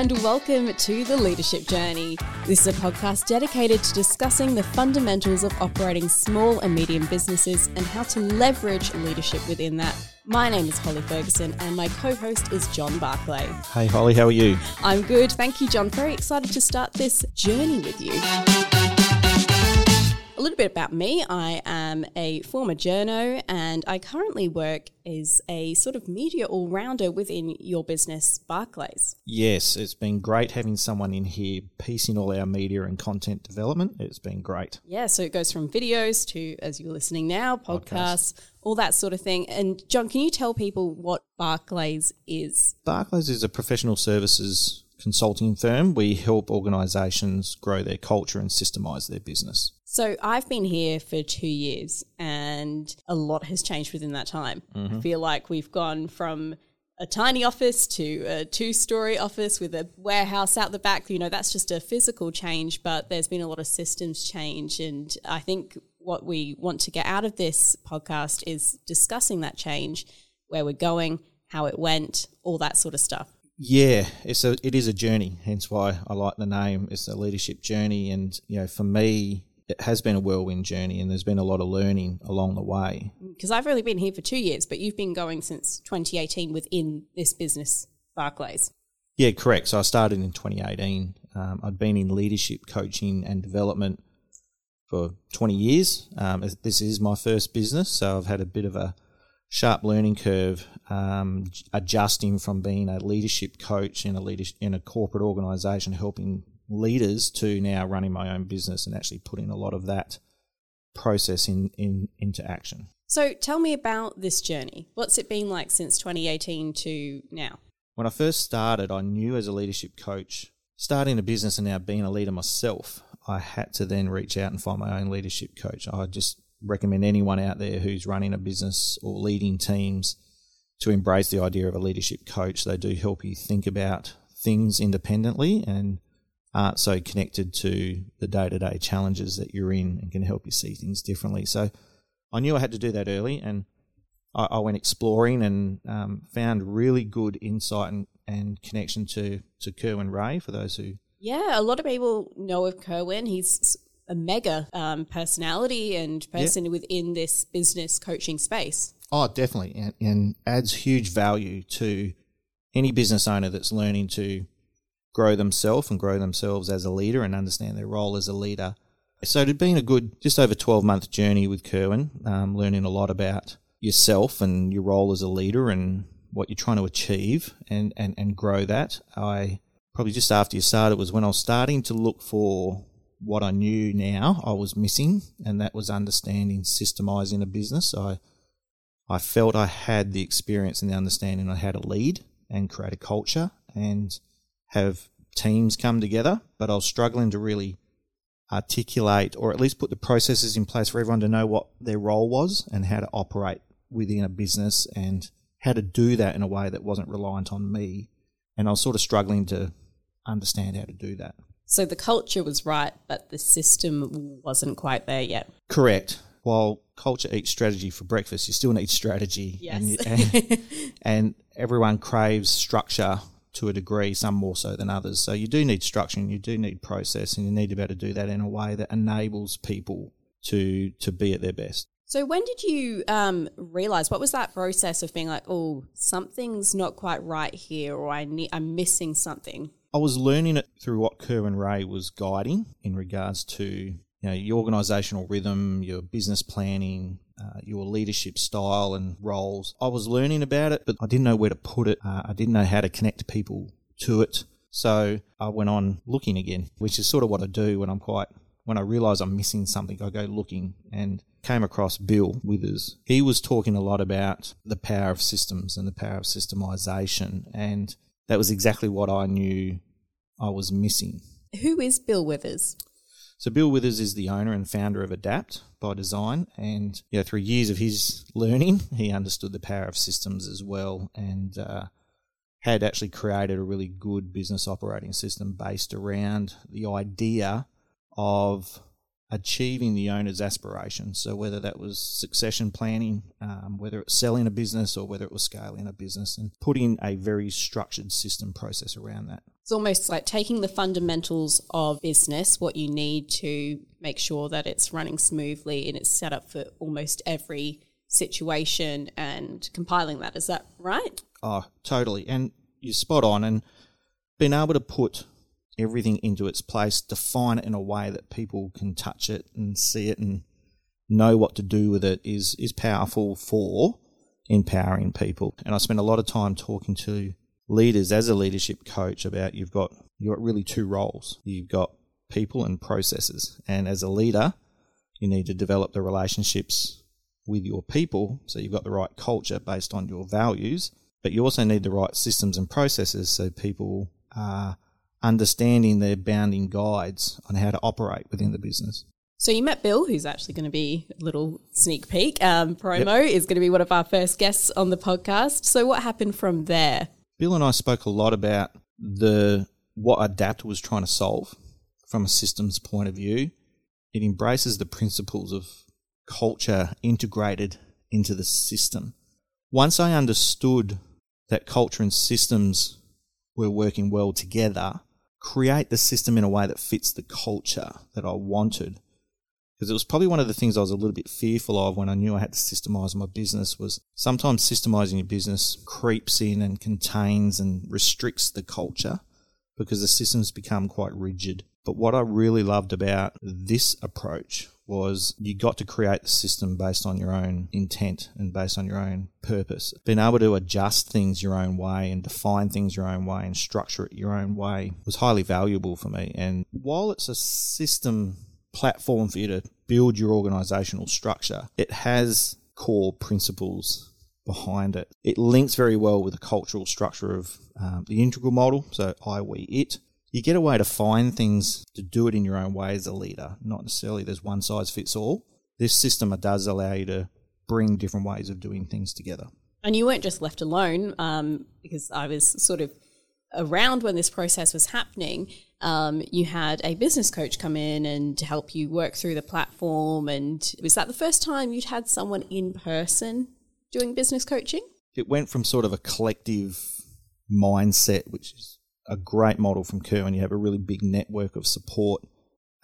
and welcome to The Leadership Journey. This is a podcast dedicated to discussing the fundamentals of operating small and medium businesses and how to leverage leadership within that. My name is Holly Ferguson, and my co host is John Barclay. Hey, Holly, how are you? I'm good. Thank you, John. Very excited to start this journey with you. A little bit about me. I am a former journo and I currently work as a sort of media all rounder within your business, Barclayss. Yes, it's been great having someone in here piecing all our media and content development. It's been great. Yeah, so it goes from videos to, as you're listening now, podcasts, all that sort of thing. And John, can you tell people what Barclayss is? Barclayss is a professional services consulting firm. We help organisations grow their culture and systemize their business. So I've been here for two years and a lot has changed within that time. Mm-hmm. I feel like we've gone from a tiny office to a two story office with a warehouse out the back. You know, that's just a physical change, but there's been a lot of systems change. And I think what we want to get out of this podcast is discussing that change, where we're going, how it went, all that sort of stuff. Yeah, it's a it is a journey. Hence why I like the name. It's a leadership journey, and you know, for me, it has been a whirlwind journey and there's been a lot of learning along the way. Because I've only been here for two years, but you've been going since 2018 within this business, Barclayss. Yeah, correct. So I started in 2018. Um, I'd been in leadership coaching and development for 20 years. Um, this is my first business, so I've had a bit of a sharp learning curve um, adjusting from being a leadership coach in a leadership, in a corporate organisation, helping leaders to now running my own business and actually putting a lot of that process in, in into action. So tell me about this journey. What's it been like since 2018 to now? When I first started, I knew as a leadership coach, starting a business and now being a leader myself, I had to then reach out and find my own leadership coach. I just recommend anyone out there who's running a business or leading teams to embrace the idea of a leadership coach. They do help you think about things independently and aren't so connected to the day to day challenges that you're in and can help you see things differently. So I knew I had to do that early and I, I went exploring and um, found really good insight and, and connection to, to Kerwin Rae for those who. Yeah, a lot of people know of Kerwin. He's a mega um, personality and person yeah. within this business coaching space. Oh, definitely. And, and adds huge value to any business owner that's learning to grow themselves and grow themselves as a leader and understand their role as a leader. So it had been a good, just over 12 month journey with Kerwin, um, learning a lot about yourself and your role as a leader and what you're trying to achieve and, and, and grow that. I probably just after you started was when I was starting to look for what I knew now I was missing, and that was understanding systemizing a business. I I felt I had the experience and the understanding on how to lead and create a culture and have teams come together, but I was struggling to really articulate or at least put the processes in place for everyone to know what their role was and how to operate within a business and how to do that in a way that wasn't reliant on me. And I was sort of struggling to understand how to do that. So the culture was right, but the system wasn't quite there yet. Correct. While culture eats strategy for breakfast, you still need strategy. Yes. And, and, and everyone craves structure to a degree, some more so than others. So you do need structure and you do need process and you need to be able to do that in a way that enables people to to be at their best. So when did you um, realize what was that process of being like, oh, something's not quite right here, or I need, I'm missing something? I was learning it through what Kerwin Rae was guiding in regards to you know your organisational rhythm, your business planning, uh, your leadership style and roles. I was learning about it, but I didn't know where to put it. Uh, I didn't know how to connect people to it. So I went on looking again, which is sort of what I do when I'm quite, when I realise I'm missing something, I go looking and came across Bill Withers. He was talking a lot about the power of systems and the power of systemization. And that was exactly what I knew I was missing. Who is Bill Withers? So Bill Withers is the owner and founder of Adapt by Design, and you know, through years of his learning, he understood the power of systems as well, and uh, had actually created a really good business operating system based around the idea of achieving the owner's aspirations. So whether that was succession planning, um, whether it's selling a business or whether it was scaling a business and putting a very structured system process around that. It's almost like taking the fundamentals of business, what you need to make sure that it's running smoothly and it's set up for almost every situation and compiling that. Is that right? Oh, totally. And you're spot on. And being able to put everything into its place, define it in a way that people can touch it and see it and know what to do with it is is powerful for empowering people. And I spend a lot of time talking to leaders as a leadership coach about you've got you've got really two roles. You've got people and processes. And as a leader, you need to develop the relationships with your people so you've got the right culture based on your values, but you also need the right systems and processes so people are understanding their bounding guides on how to operate within the business. So you met Bill, who's actually going to be a little sneak peek. Um, promo yep. is going to be one of our first guests on the podcast. So what happened from there? Bill and I spoke a lot about the what Adapt was trying to solve from a systems point of view. It embraces the principles of culture integrated into the system. Once I understood that culture and systems were working well together, create the system in a way that fits the culture that I wanted. Because it was probably one of the things I was a little bit fearful of when I knew I had to systemize my business was sometimes systemizing your business creeps in and contains and restricts the culture because the systems become quite rigid. But what I really loved about this approach was you got to create the system based on your own intent and based on your own purpose. Being able to adjust things your own way and define things your own way and structure it your own way was highly valuable for me. And while it's a system platform for you to build your organizational structure, it has core principles behind it. It links very well with the cultural structure of um, the integral model, so I, we, it you get a way to find things to do it in your own way as a leader. Not necessarily there's one size fits all. This system does allow you to bring different ways of doing things together. And you weren't just left alone um, because I was sort of around when this process was happening. Um, you had a business coach come in and to help you work through the platform. And was that the first time you'd had someone in person doing business coaching? It went from sort of a collective mindset, which is a great model from Kerwin. You have a really big network of support.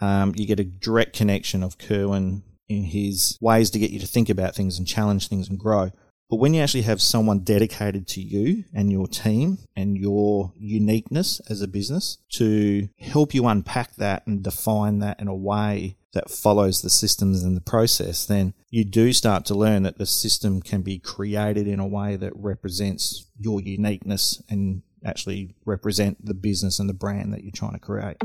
Um, you get a direct connection of Kerwin in his ways to get you to think about things and challenge things and grow. But when you actually have someone dedicated to you and your team and your uniqueness as a business to help you unpack that and define that in a way that follows the systems and the process, then you do start to learn that the system can be created in a way that represents your uniqueness and actually represent the business and the brand that you're trying to create.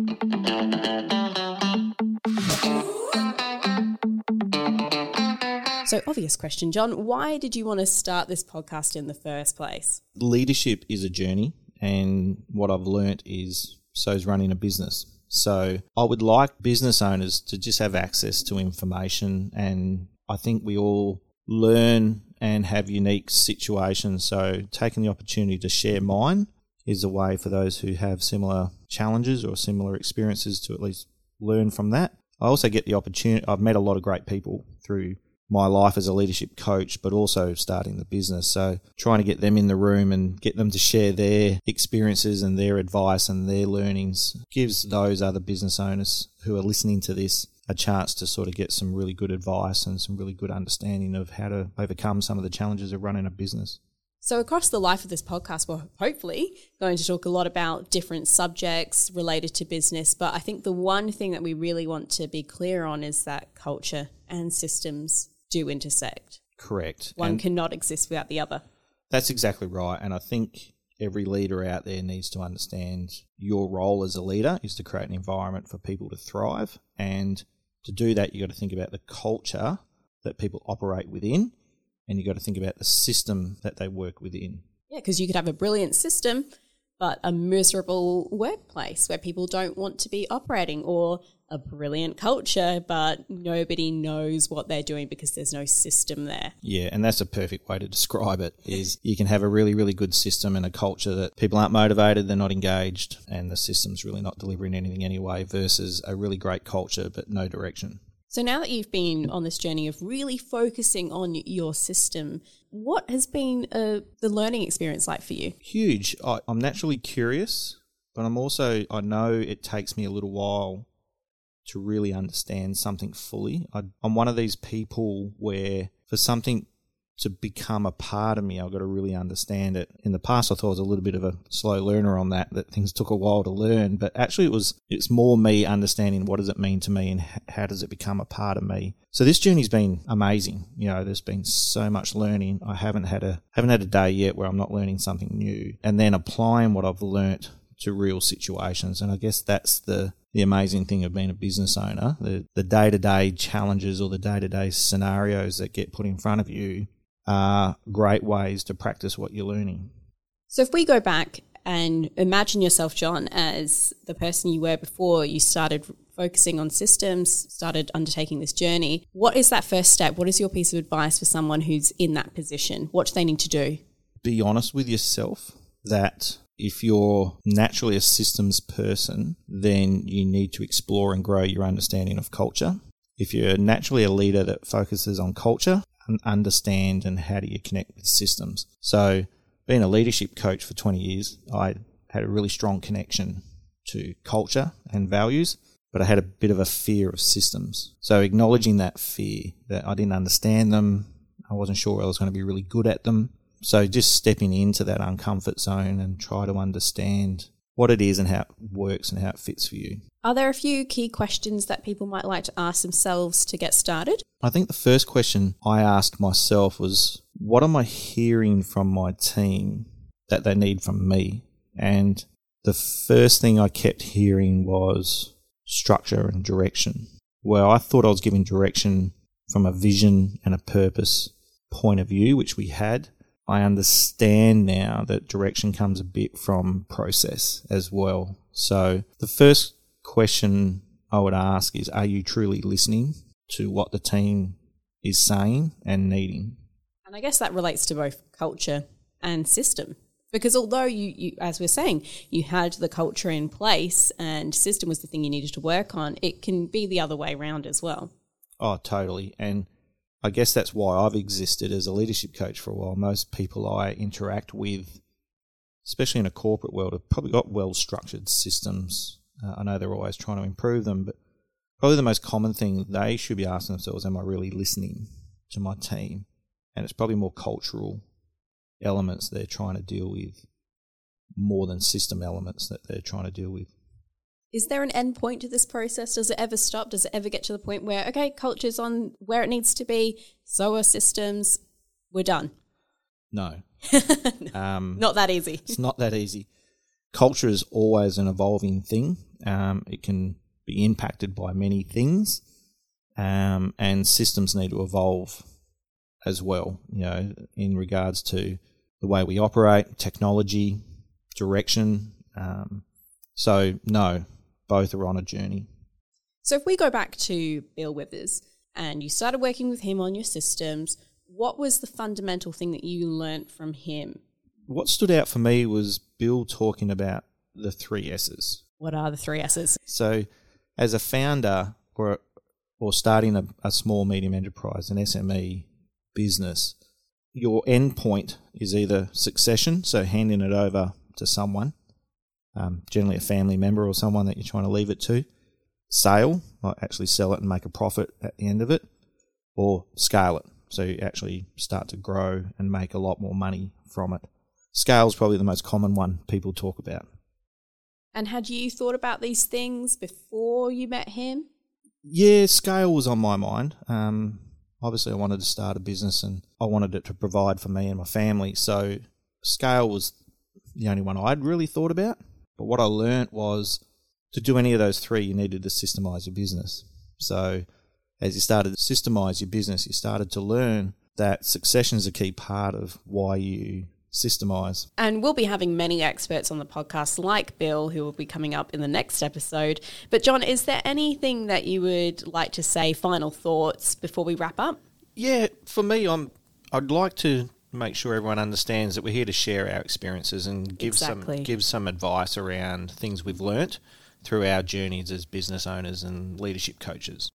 So, obvious question, John. Why did you want to start this podcast in the first place? Leadership is a journey, and what I've learnt is so is running a business. So, I would like business owners to just have access to information, and I think we all learn and have unique situations. So, taking the opportunity to share mine is a way for those who have similar challenges or similar experiences to at least learn from that. I also get the opportunity, I've met a lot of great people through my life as a leadership coach, but also starting the business. So trying to get them in the room and get them to share their experiences and their advice and their learnings gives those other business owners who are listening to this a chance to sort of get some really good advice and some really good understanding of how to overcome some of the challenges of running a business. So, across the life of this podcast, we're hopefully going to talk a lot about different subjects related to business. But I think the one thing that we really want to be clear on is that culture and systems do intersect. Correct. One and cannot exist without the other. That's exactly right. And I think every leader out there needs to understand your role as a leader is to create an environment for people to thrive. And to do that, you've got to think about the culture that people operate within and you've got to think about the system that they work within. Yeah, because you could have a brilliant system, but a miserable workplace where people don't want to be operating, or a brilliant culture, but nobody knows what they're doing because there's no system there. Yeah, and that's a perfect way to describe it is you can have a really, really good system and a culture that people aren't motivated, they're not engaged, and the system's really not delivering anything anyway, versus a really great culture but no direction. So now that you've been on this journey of really focusing on your system, what has been uh, the learning experience like for you? Huge. I, I'm naturally curious, but I'm also, I know it takes me a little while to really understand something fully. I, I'm one of these people where for something to become a part of me, I've got to really understand it. In the past, I thought I was a little bit of a slow learner on that, that things took a while to learn, but actually it was, it's more me understanding what does it mean to me and how does it become a part of me. So this journey's been amazing. You know, there's been so much learning. I haven't had a, haven't had a day yet where I'm not learning something new and then applying what I've learnt to real situations. And I guess that's the, the amazing thing of being a business owner, the, the day-to-day challenges or the day-to-day scenarios that get put in front of you are great ways to practice what you're learning. So if we go back and imagine yourself, John, as the person you were before you started focusing on systems, started undertaking this journey, what is that first step? What is your piece of advice for someone who's in that position? What do they need to do? Be honest with yourself that if you're naturally a systems person, then you need to explore and grow your understanding of culture. If you're naturally a leader that focuses on culture, understand and how do you connect with systems. So, being a leadership coach for 20 years, I had a really strong connection to culture and values, but I had a bit of a fear of systems. So, acknowledging that fear that I didn't understand them, I wasn't sure I was going to be really good at them. So, just stepping into that uncomfort zone and try to understand what it is and how it works and how it fits for you. Are there a few key questions that people might like to ask themselves to get started? I think the first question I asked myself was what am I hearing from my team that they need from me? And the first thing I kept hearing was structure and direction. Well, I thought I was giving direction from a vision and a purpose point of view, which we had. I understand now that direction comes a bit from process as well. So the first question I would ask is Are you truly listening to what the team is saying and needing? And I guess that relates to both culture and system. Because although you, you, as we're saying, you had the culture in place and system was the thing you needed to work on, it can be the other way around as well. Oh, totally. And I guess that's why I've existed as a leadership coach for a while. Most people I interact with, especially in a corporate world, have probably got well structured systems. Uh, I know they're always trying to improve them, but probably the most common thing they should be asking themselves, am I really listening to my team? And it's probably more cultural elements they're trying to deal with more than system elements that they're trying to deal with. Is there an end point to this process? Does it ever stop? Does it ever get to the point where, okay, culture's on where it needs to be, so are systems, we're done? No. um, not that easy. it's not that easy. Culture is always an evolving thing. Um, it can be impacted by many things, um, and systems need to evolve as well, you know, in regards to the way we operate, technology, direction. Um, so, no, both are on a journey. So if we go back to Bill Withers and you started working with him on your systems, what was the fundamental thing that you learnt from him? What stood out for me was Bill talking about the three S's. What are the three S's? So, as a founder or or starting a, a small medium enterprise, an SME business, your end point is either succession, so handing it over to someone, um, generally a family member or someone that you're trying to leave it to. Sale, like actually sell it and make a profit at the end of it, or scale it. So you actually start to grow and make a lot more money from it. Scale is probably the most common one people talk about. And had you thought about these things before you met him? Yeah, scale was on my mind. Um, obviously, I wanted to start a business and I wanted it to provide for me and my family. So, scale was the only one I'd really thought about. But what I learnt was to do any of those three, you needed to systemize your business. So as you started to systemize your business, you started to learn that succession is a key part of why you systemize. And we'll be having many experts on the podcast, like Bill, who will be coming up in the next episode. But, John, is there anything that you would like to say, final thoughts before we wrap up? Yeah, for me, I'm. I'd like to make sure everyone understands that we're here to share our experiences and give exactly. some give some advice around things we've learnt through our journeys as business owners and leadership coaches.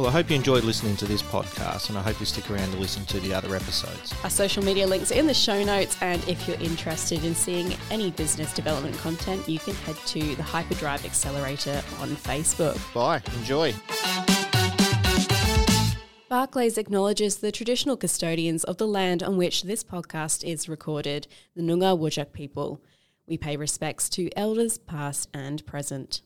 Well, I hope you enjoyed listening to this podcast and I hope you stick around to listen to the other episodes. Our social media links are in the show notes, and if you're interested in seeing any business development content, you can head to the Hyperdrive Accelerator on Facebook. Bye, enjoy. Barclayss acknowledges the traditional custodians of the land on which this podcast is recorded, the Noongar Whadjuk people. We pay respects to elders past and present.